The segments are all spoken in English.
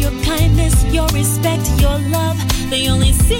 Your kindness, your respect, your love. They only seem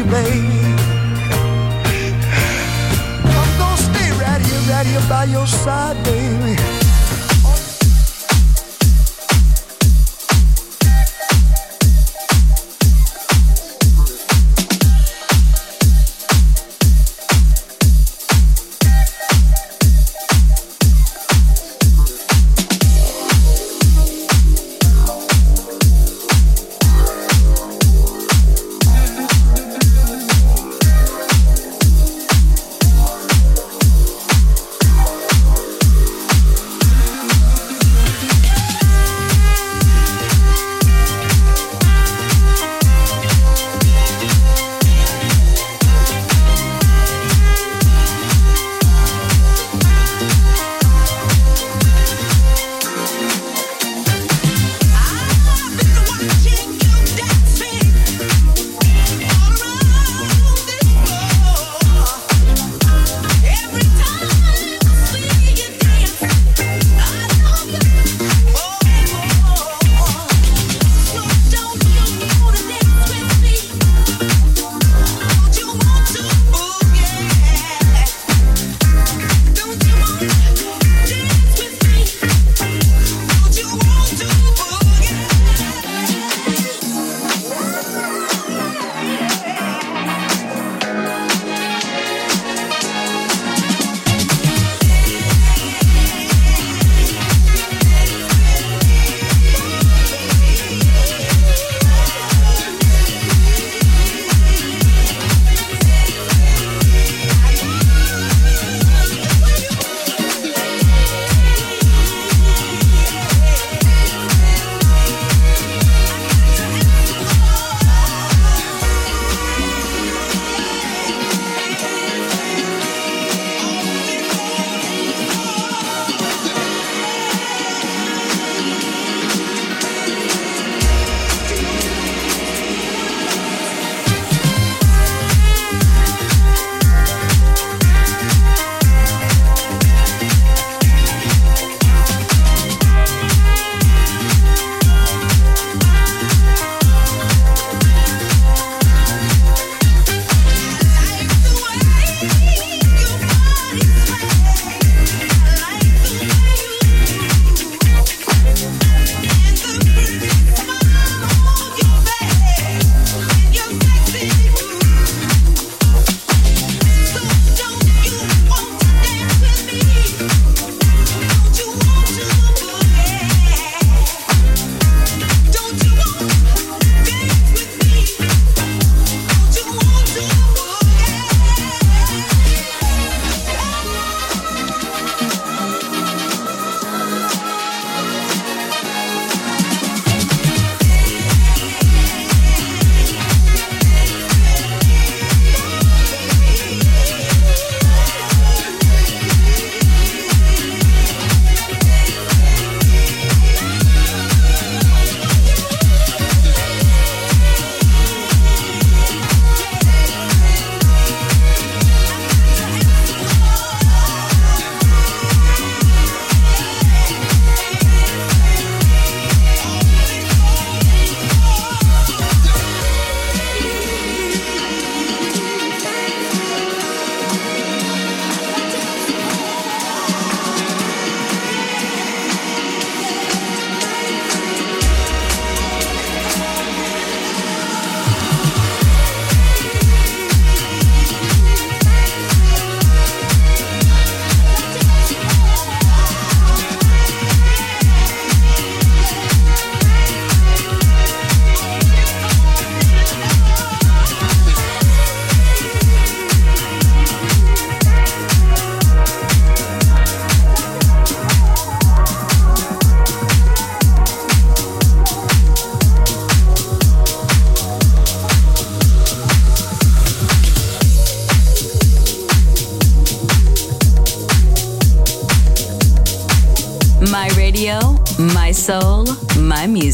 you, babe. I'm gonna stay right here, right here by your side, baby.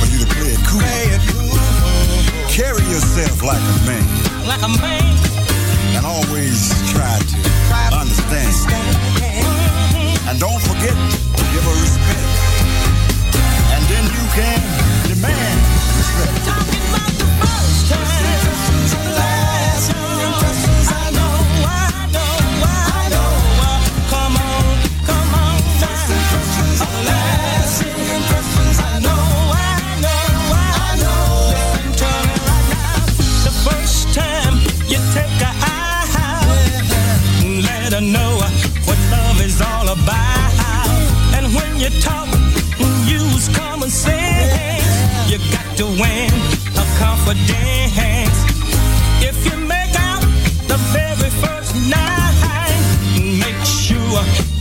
for you to play it cool. Play it cool. Carry yourself like a man. Like a man. And always try to try understand. understand. And don't forget to give her respect. And then you can demand respect. Talking about the first time. The last time. to know what love is all about. And when you talk, use common sense. You got to win a confidence. If you make out the very first night, make sure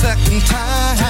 second time.